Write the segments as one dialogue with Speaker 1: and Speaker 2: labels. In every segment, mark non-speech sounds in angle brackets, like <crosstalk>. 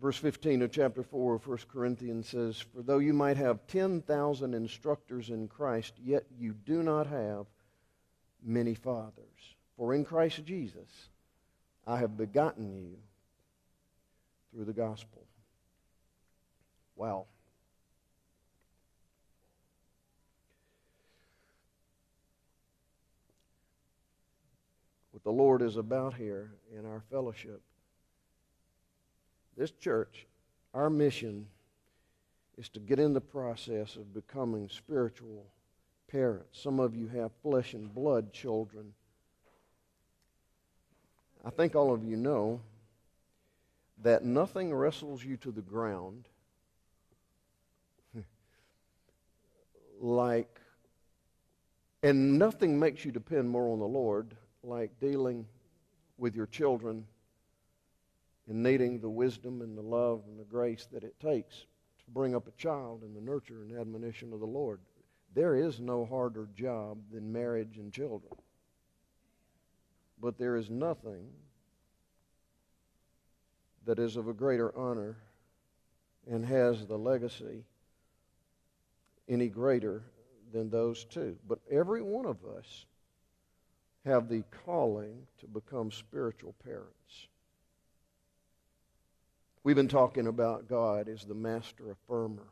Speaker 1: Verse 15 of chapter 4 of 1 Corinthians says, For though you might have 10,000 instructors in Christ, yet you do not have many fathers. For in Christ Jesus I have begotten you through the gospel. Wow. What the Lord is about here in our fellowship this church, our mission is to get in the process of becoming spiritual parents. Some of you have flesh and blood children. I think all of you know that nothing wrestles you to the ground <laughs> like, and nothing makes you depend more on the Lord like dealing with your children in needing the wisdom and the love and the grace that it takes to bring up a child in the nurture and admonition of the Lord. There is no harder job than marriage and children. But there is nothing that is of a greater honor and has the legacy any greater than those two. But every one of us have the calling to become spiritual parents. We've been talking about God as the master affirmer.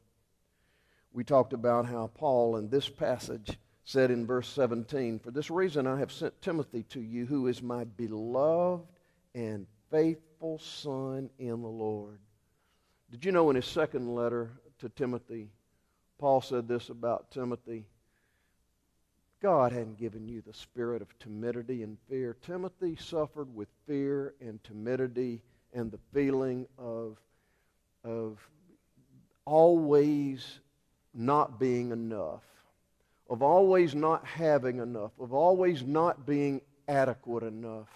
Speaker 1: We talked about how Paul in this passage said in verse 17, For this reason I have sent Timothy to you, who is my beloved and faithful son in the Lord. Did you know in his second letter to Timothy, Paul said this about Timothy? God hadn't given you the spirit of timidity and fear. Timothy suffered with fear and timidity and the feeling of, of always not being enough, of always not having enough, of always not being adequate enough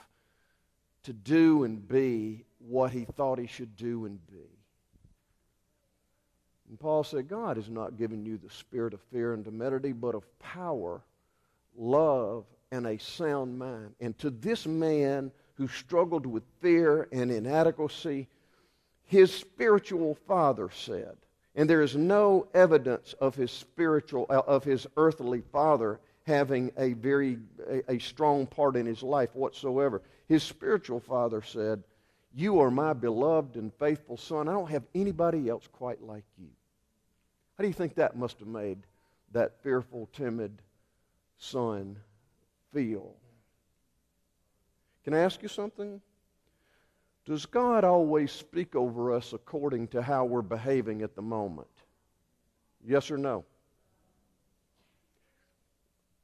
Speaker 1: to do and be what he thought he should do and be. And Paul said, God has not given you the spirit of fear and timidity, but of power, love, and a sound mind. And to this man who struggled with fear and inadequacy, his spiritual father said, and there is no evidence of his spiritual, uh, of his earthly father having a very a, a strong part in his life whatsoever. His spiritual father said, "You are my beloved and faithful son. I don't have anybody else quite like you." How do you think that must have made that fearful, timid son feel? Can I ask you something? Does God always speak over us according to how we're behaving at the moment? Yes or no?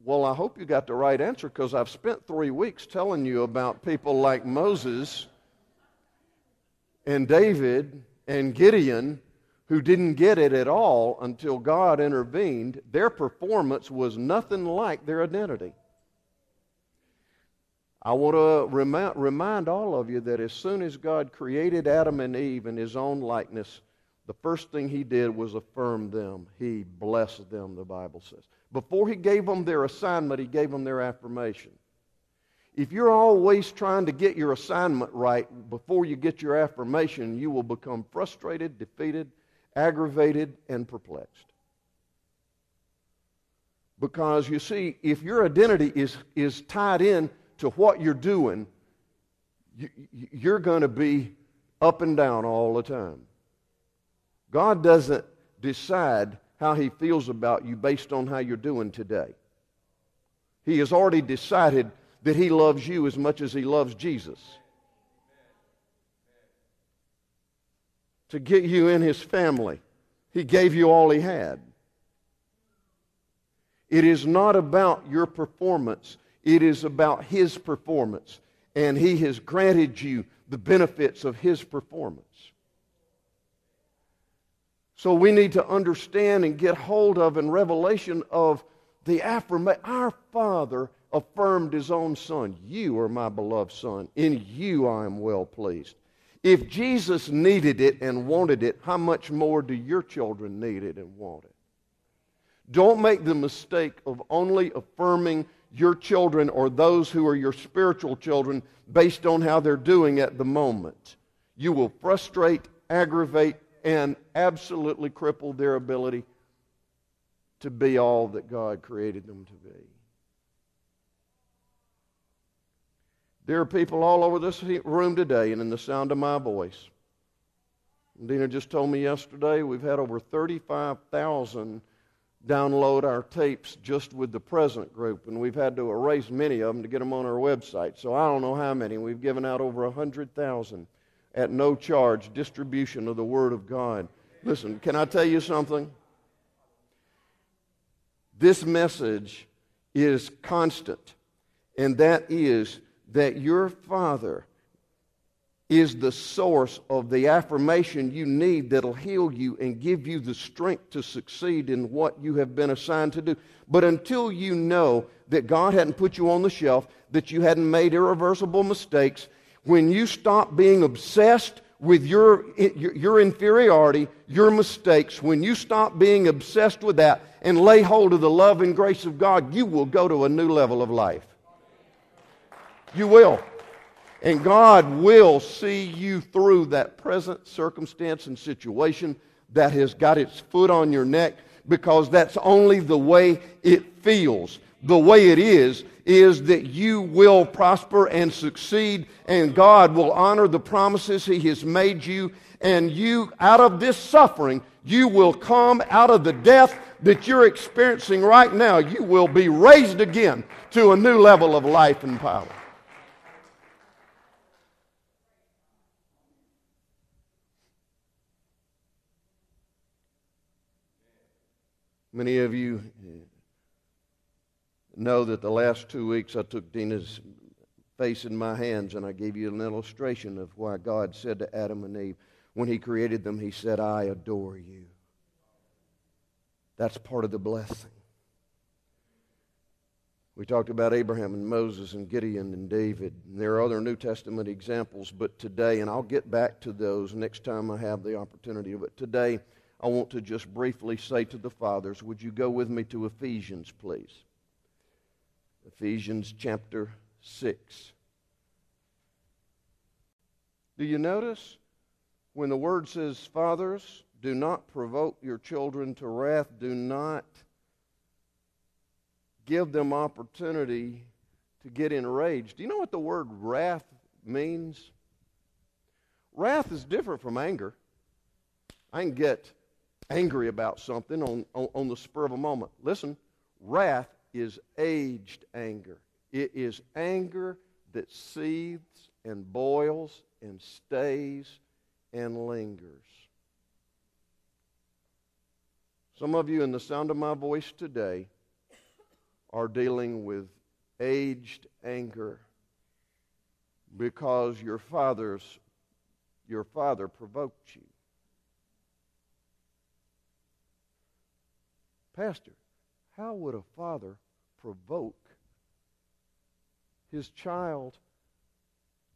Speaker 1: Well, I hope you got the right answer because I've spent three weeks telling you about people like Moses and David and Gideon who didn't get it at all until God intervened. Their performance was nothing like their identity. I want to remind, all of you that as soon as God created Adam and Eve in his own likeness, the first thing he did was affirm them. He blessed them, the Bible says. Before he gave them their assignment, he gave them their affirmation. If you're always trying to get your assignment right before you get your affirmation, you will become frustrated, defeated, aggravated, and perplexed. Because you see, if your identity is, is tied in to what you're doing, you're going to be up and down all the time. God doesn't decide how He feels about you based on how you're doing today. He has already decided that He loves you as much as He loves Jesus. To get you in His family, He gave you all He had. It is not about your performance. It is about His performance, and He has granted you the benefits of His performance. So we need to understand and get hold of and revelation of the affirmation. Our Father affirmed His own Son. You are my beloved Son. In you I am well pleased. If Jesus needed it and wanted it, how much more do your children need it and want it? Don't make the mistake of only affirming your children or those who are your spiritual children based on how they're doing at the moment. You will frustrate, aggravate, and absolutely cripple their ability to be all that God created them to be. There are people all over this room today and in the sound of my voice. Dina just told me yesterday we've had over 35,000 download our tapes just with the present group, and we've had to erase many of them to get them on our website. So I don't know how many. We've given out over 100,000 at no charge distribution of the Word of God. Listen, can I tell you something? This message is constant, and that is that your Father is the source of the affirmation you need that'll heal you and give you the strength to succeed in what you have been assigned to do. But until you know that God hadn't put you on the shelf, that you hadn't made irreversible mistakes, when you stop being obsessed with your, your, inferiority, your mistakes, when you stop being obsessed with that and lay hold of the love and grace of God, you will go to a new level of life. You will. And God will see you through that present circumstance and situation that has got its foot on your neck because that's only the way it feels. The way it is, is that you will prosper and succeed, and God will honor the promises He has made you. And you, out of this suffering, you will come out of the death that you're experiencing right now. You will be raised again to a new level of life and power. Many of you uh, know that the last two weeks I took Dina's face in my hands and I gave you an illustration of why God said to Adam and Eve, when He created them, He said, I adore you. That's part of the blessing. We talked about Abraham and Moses and Gideon and David. And there are other New Testament examples, but today, and I'll get back to those next time I have the opportunity, but today, I want to just briefly say to the fathers, would you go with me to Ephesians, please? Ephesians chapter 6. Do you notice when the word says, Fathers, do not provoke your children to wrath, do not give them opportunity to get enraged. Do you know what the word wrath means? Wrath is different from anger. I can get angry about something on, on, on the spur of a moment. Listen, wrath is aged anger. It is anger that seethes and boils and stays and lingers. Some of you, in the sound of my voice today, are dealing with aged anger because your father's your father provoked you. Pastor, how would a father provoke his child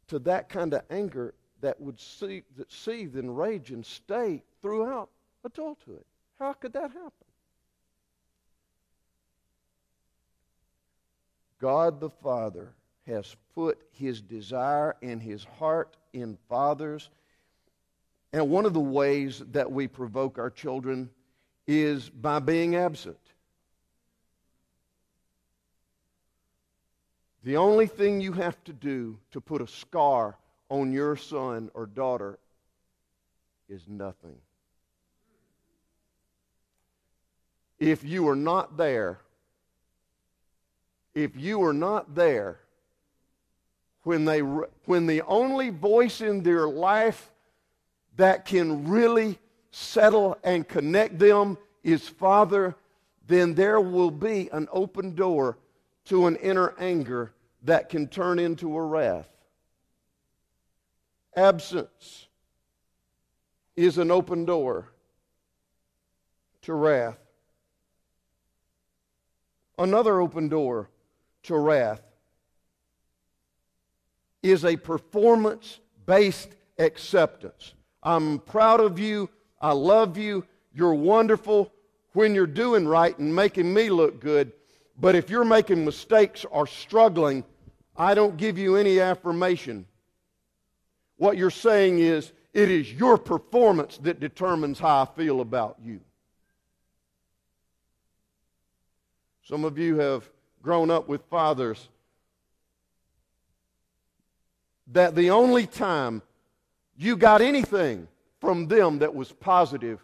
Speaker 1: to that kind of anger that would seethe, seethe and rage and stay throughout adulthood? How could that happen? God the Father has put his desire and his heart in fathers. And one of the ways that we provoke our children is by being absent. The only thing you have to do to put a scar on your son or daughter is nothing. If you are not there, if you are not there when, they, when the only voice in their life that can really settle and connect them is Father, then there will be an open door to an inner anger that can turn into a wrath. Absence is an open door to wrath. Another open door to wrath is a performance based acceptance. I'm proud of you. I love you. You're wonderful when you're doing right and making me look good. But if you're making mistakes or struggling, I don't give you any affirmation. What you're saying is, it is your performance that determines how I feel about you. Some of you have grown up with fathers that the only time you got anything from them that was positive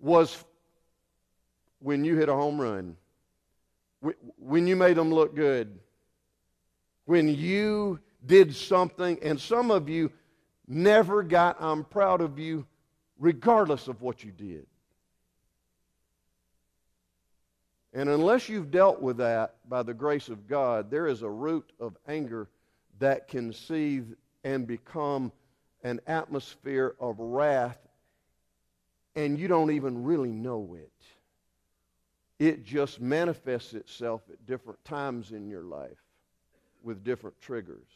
Speaker 1: was when you hit a home run, when you made them look good, when you did something, and some of you never got, I'm proud of you, regardless of what you did. And unless you've dealt with that by the grace of God, there is a root of anger that can seethe and become an atmosphere of wrath, and you don't even really know it. It just manifests itself at different times in your life with different triggers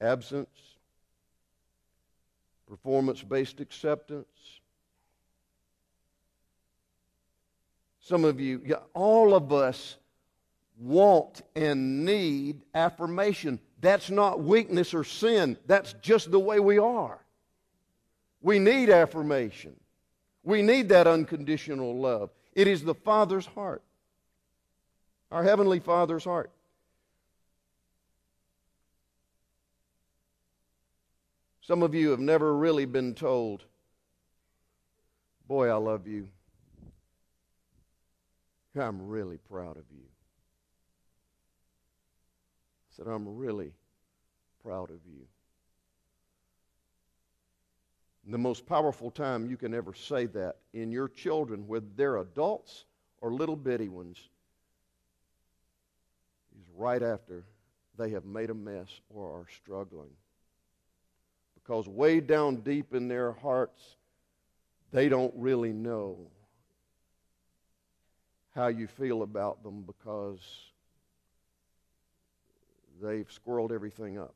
Speaker 1: absence, performance based acceptance. Some of you, all of us want and need affirmation. That's not weakness or sin, that's just the way we are. We need affirmation. We need that unconditional love. It is the Father's heart, our Heavenly Father's heart. Some of you have never really been told, Boy, I love you. I'm really proud of you. Said, I'm really proud of you. the most powerful time you can ever say that in your children, whether they're adults or little bitty ones, is right after they have made a mess or are struggling because way down deep in their hearts, they don't really know how you feel about them because they've squirreled everything up.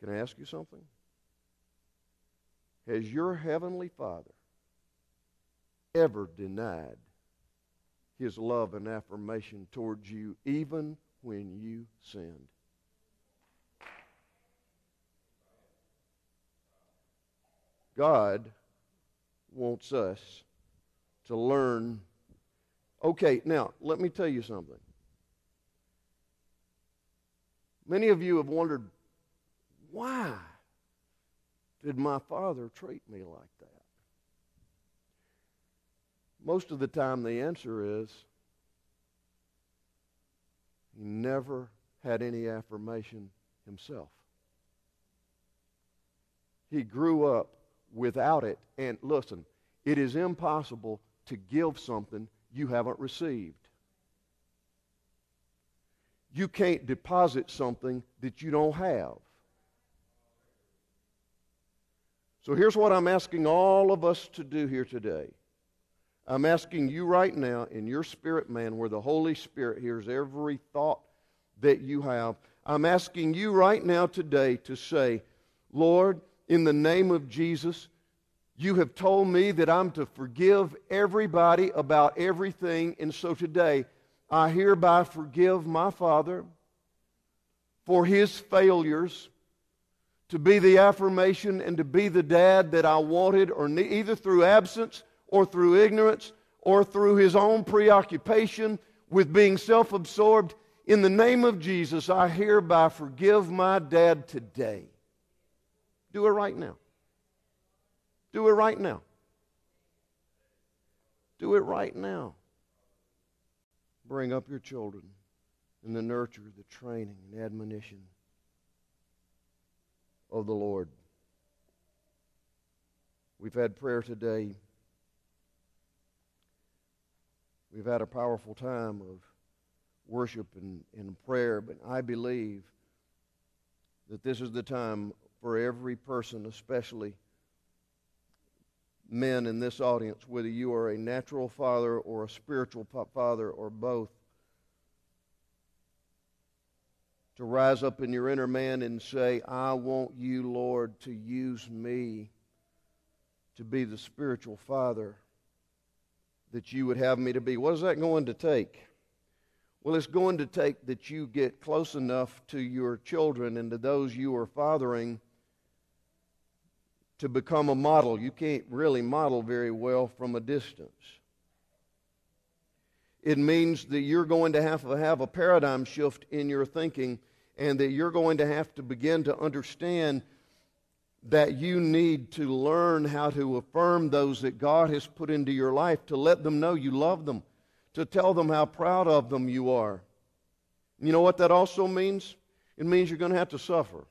Speaker 1: Can I ask you something? Has your heavenly Father ever denied his love and affirmation towards you even when you sinned? God wants us to learn. Okay, now, let me tell you something. Many of you have wondered, why did my father treat me like that? Most of the time, the answer is he never had any affirmation himself. He grew up without it. And listen, it is impossible to give something you haven't received. You can't deposit something that you don't have. So here's what I'm asking all of us to do here today. I'm asking you right now in your spirit man, where the Holy Spirit hears every thought that you have. I'm asking you right now today to say, Lord, in the name of Jesus, you have told me that I'm to forgive everybody about everything. And so today, I hereby forgive my father for his failures to be the affirmation and to be the dad that I wanted, or ne- either through absence or through ignorance or through his own preoccupation with being self absorbed. In the name of Jesus, I hereby forgive my dad today. Do it right now. Do it right now. Do it right now. Bring up your children in the nurture, the training, and admonition of the Lord. We've had prayer today. We've had a powerful time of worship and, and prayer, but I believe that this is the time for every person, especially men in this audience, whether you are a natural father or a spiritual father or both, to rise up in your inner man and say, I want you, Lord, to use me to be the spiritual father that you would have me to be. What is that going to take? Well, it's going to take that you get close enough to your children and to those you are fathering to become a model. You can't really model very well from a distance. It means that you're going to have to have a paradigm shift in your thinking and that you're going to have to begin to understand that you need to learn how to affirm those that God has put into your life, to let them know you love them, to tell them how proud of them you are. You know what that also means? It means you're going to have to suffer.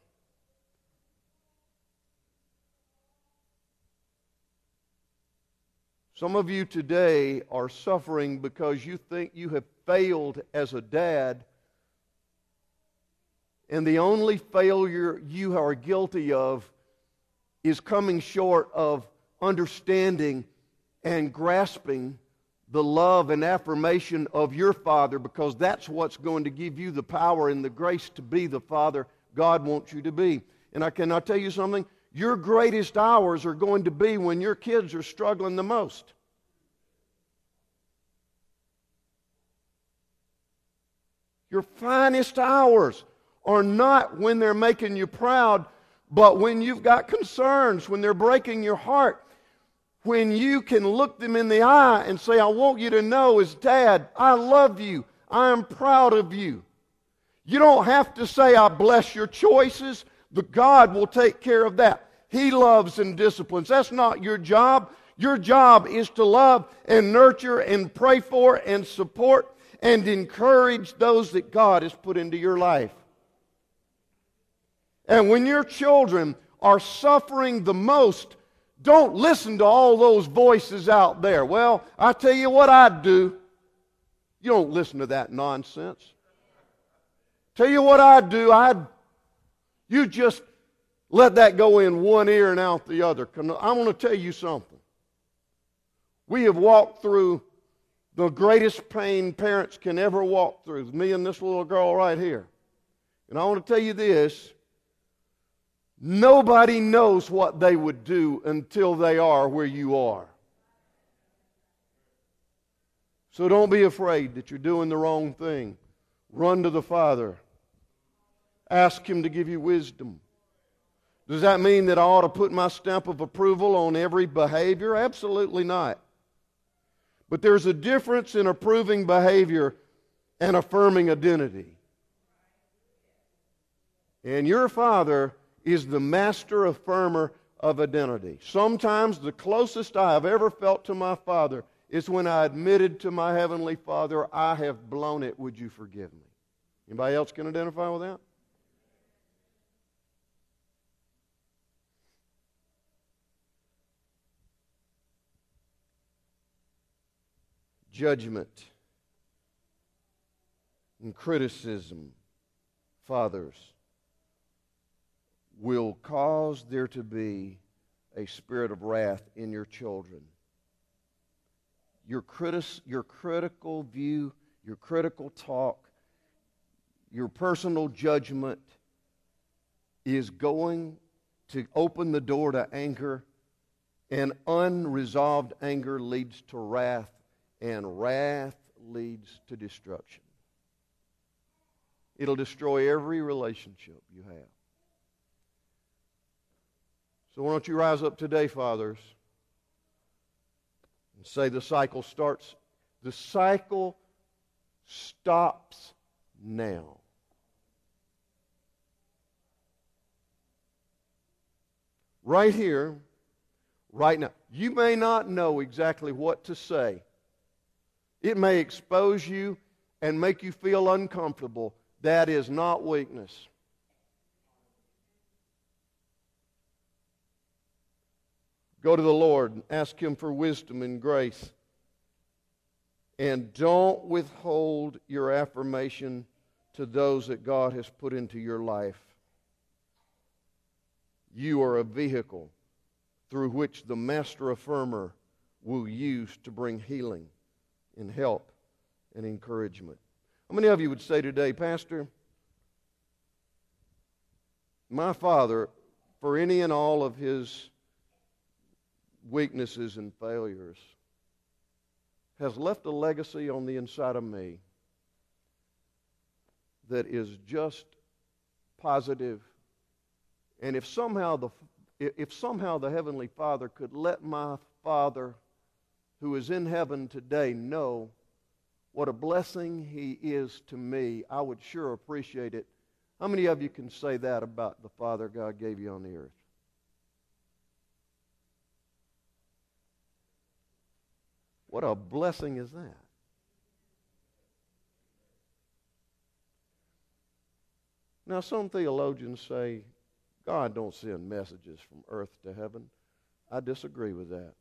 Speaker 1: Some of you today are suffering because you think you have failed as a dad, and the only failure you are guilty of is coming short of understanding and grasping the love and affirmation of your Father because that's what's going to give you the power and the grace to be the Father God wants you to be. And I cannot tell you something? Your greatest hours are going to be when your kids are struggling the most. Your finest hours are not when they're making you proud, but when you've got concerns, when they're breaking your heart, when you can look them in the eye and say, I want you to know, as dad, I love you. I am proud of you. You don't have to say, I bless your choices. The God will take care of that. He loves and disciplines. That's not your job. Your job is to love and nurture and pray for and support and encourage those that God has put into your life. And when your children are suffering the most, don't listen to all those voices out there. Well, I tell you what I'd do. You don't listen to that nonsense. Tell you what I'd do. I'd you just let that go in one ear and out the other. I want to tell you something. We have walked through the greatest pain parents can ever walk through. Me and this little girl right here. And I want to tell you this nobody knows what they would do until they are where you are. So don't be afraid that you're doing the wrong thing. Run to the Father. Ask Him to give you wisdom. Does that mean that I ought to put my stamp of approval on every behavior? Absolutely not. But there's a difference in approving behavior and affirming identity. And your father is the master affirmer of identity. Sometimes the closest I have ever felt to my father is when I admitted to my heavenly father, I have blown it, would you forgive me? Anybody else can identify with that? Judgment and criticism, fathers, will cause there to be a spirit of wrath in your children. Your, critis- your critical view, your critical talk, your personal judgment is going to open the door to anger, and unresolved anger leads to wrath and wrath leads to destruction. It'll destroy every relationship you have. So why don't you rise up today, fathers, and say the cycle starts. The cycle stops now. Right here, right now. You may not know exactly what to say it may expose you and make you feel uncomfortable. That is not weakness. Go to the Lord and ask Him for wisdom and grace. And don't withhold your affirmation to those that God has put into your life. You are a vehicle through which the master affirmer will use to bring healing and help and encouragement. How many of you would say today, Pastor, my father, for any and all of his weaknesses and failures, has left a legacy on the inside of me that is just positive. And if somehow the if somehow the heavenly Father could let my Father who is in heaven today know what a blessing he is to me, I would sure appreciate it. How many of you can say that about the Father God gave you on the earth? What a blessing is that? Now, some theologians say God don't send messages from earth to heaven. I disagree with that.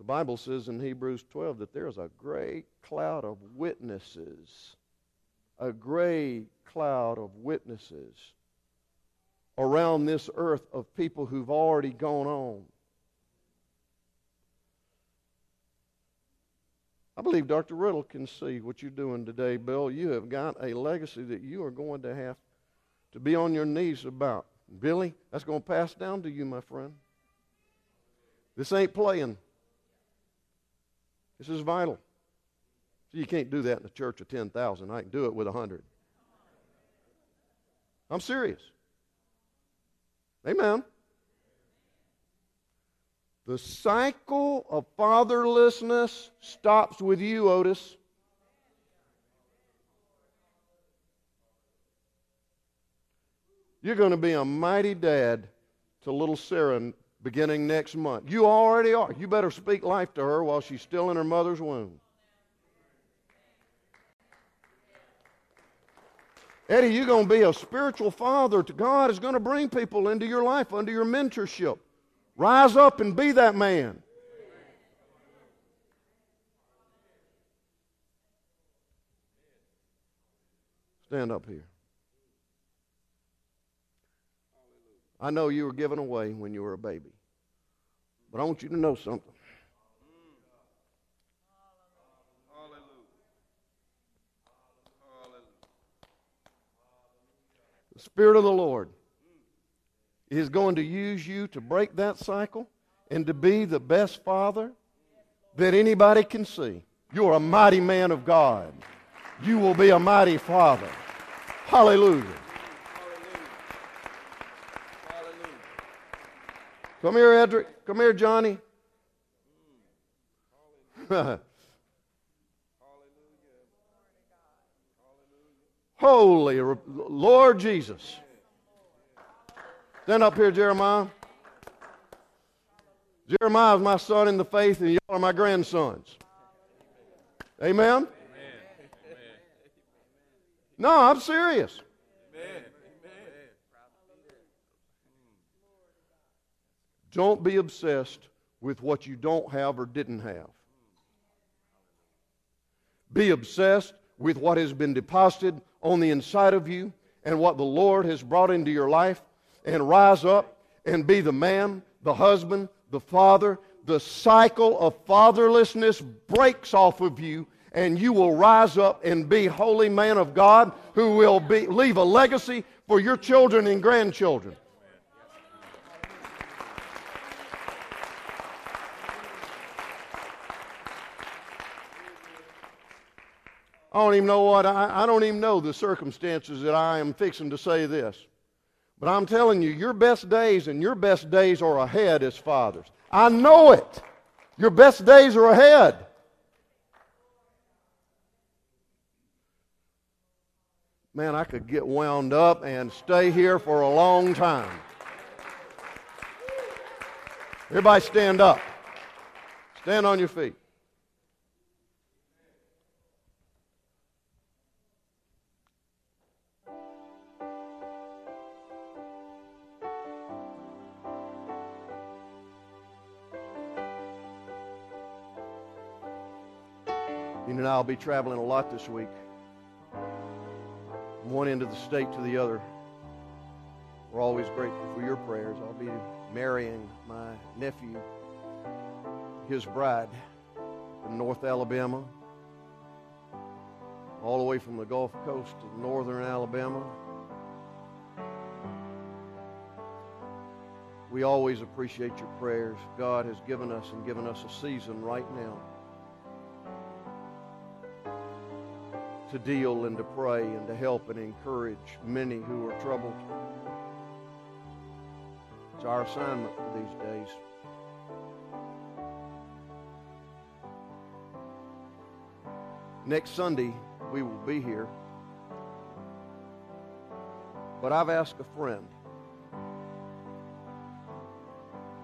Speaker 1: The Bible says in Hebrews 12 that there's a great cloud of witnesses, a great cloud of witnesses around this earth of people who've already gone on. I believe Dr. Riddle can see what you're doing today, Bill. You have got a legacy that you are going to have to be on your knees about. Billy, that's going to pass down to you, my friend. This ain't playing. This is vital. So you can't do that in a church of 10,000. I can do it with 100. I'm serious. Amen. The cycle of fatherlessness stops with you, Otis. You're going to be a mighty dad to little Sarah beginning next month. You already are. You better speak life to her while she's still in her mother's womb. Eddie, you're going to be a spiritual father to God is going to bring people into your life under your mentorship. Rise up and be that man. Stand up here. I know you were given away when you were a baby, but I want you to know something. The Spirit of the Lord is going to use you to break that cycle and to be the best father that anybody can see. You're a mighty man of God. You will be a mighty father. Hallelujah. Come here, Edric. Come here, Johnny. <laughs> Holy Lord Jesus. Stand up here, Jeremiah. Jeremiah is my son in the faith, and y'all are my grandsons. Amen? Amen. No, I'm serious. Don't be obsessed with what you don't have or didn't have. Be obsessed with what has been deposited on the inside of you and what the Lord has brought into your life and rise up and be the man, the husband, the father. The cycle of fatherlessness breaks off of you, and you will rise up and be holy man of God who will be, leave a legacy for your children and grandchildren. I don't even know what, I, I don't even know the circumstances that I am fixing to say this. But I'm telling you, your best days and your best days are ahead as fathers. I know it. Your best days are ahead. Man, I could get wound up and stay here for a long time. Everybody stand up. Stand on your feet. And I will be traveling a lot this week, from one end of the state to the other. We're always grateful for your prayers. I'll be marrying my nephew, his bride, from North Alabama, all the way from the Gulf Coast to northern Alabama. We always appreciate your prayers. God has given us and given us a season right now to deal and to pray and to help and encourage many who are troubled. It's our assignment for these days. Next Sunday, we will be here. But I've asked a friend.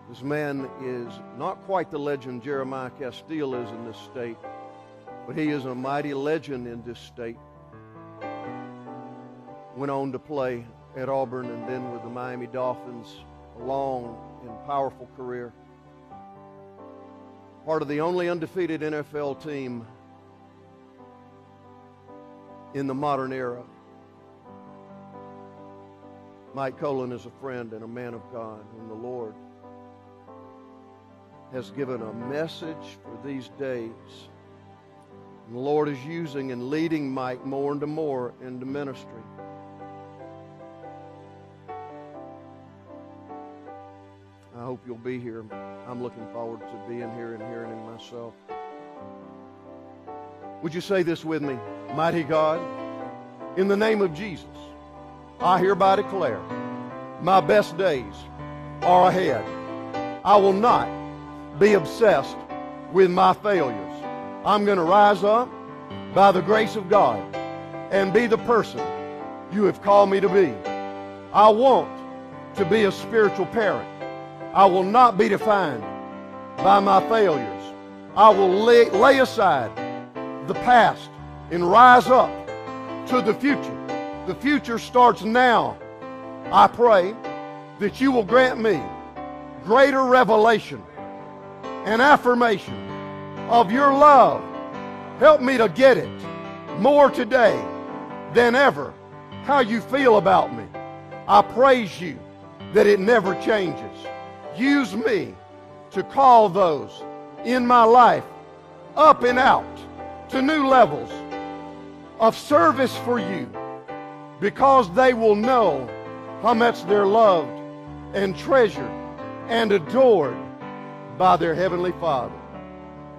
Speaker 1: This man is not quite the legend Jeremiah Castille is in this state, but he is a mighty legend in this state. Went on to play at Auburn and then with the Miami Dolphins, a long and powerful career. Part of the only undefeated NFL team in the modern era. Mike Kolen is a friend and a man of God whom the Lord has given a message for these days. And the Lord is using and leading Mike more and more into ministry. I hope you'll be here. I'm looking forward to being here and hearing him myself. Would you say this with me? Mighty God, in the name of Jesus, I hereby declare my best days are ahead. I will not be obsessed with my failures. I'm going to rise up by the grace of God and be the person you have called me to be. I want to be a spiritual parent. I will not be defined by my failures. I will lay, lay aside the past and rise up to the future. The future starts now. I pray that you will grant me greater revelation and affirmation of your love. Help me to get it more today than ever how you feel about me. I praise you that it never changes. Use me to call those in my life up and out to new levels of service for you because they will know how much they're loved and treasured and adored by their Heavenly Father.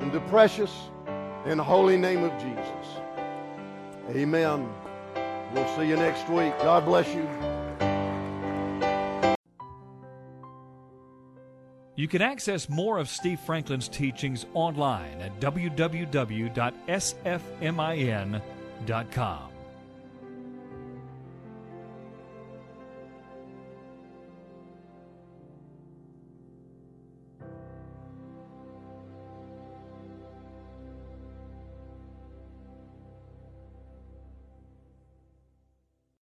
Speaker 1: In the precious and holy name of Jesus. Amen. We'll see you next week. God bless you.
Speaker 2: You can access more of Steve Franklin's teachings online at www.sfmin.com.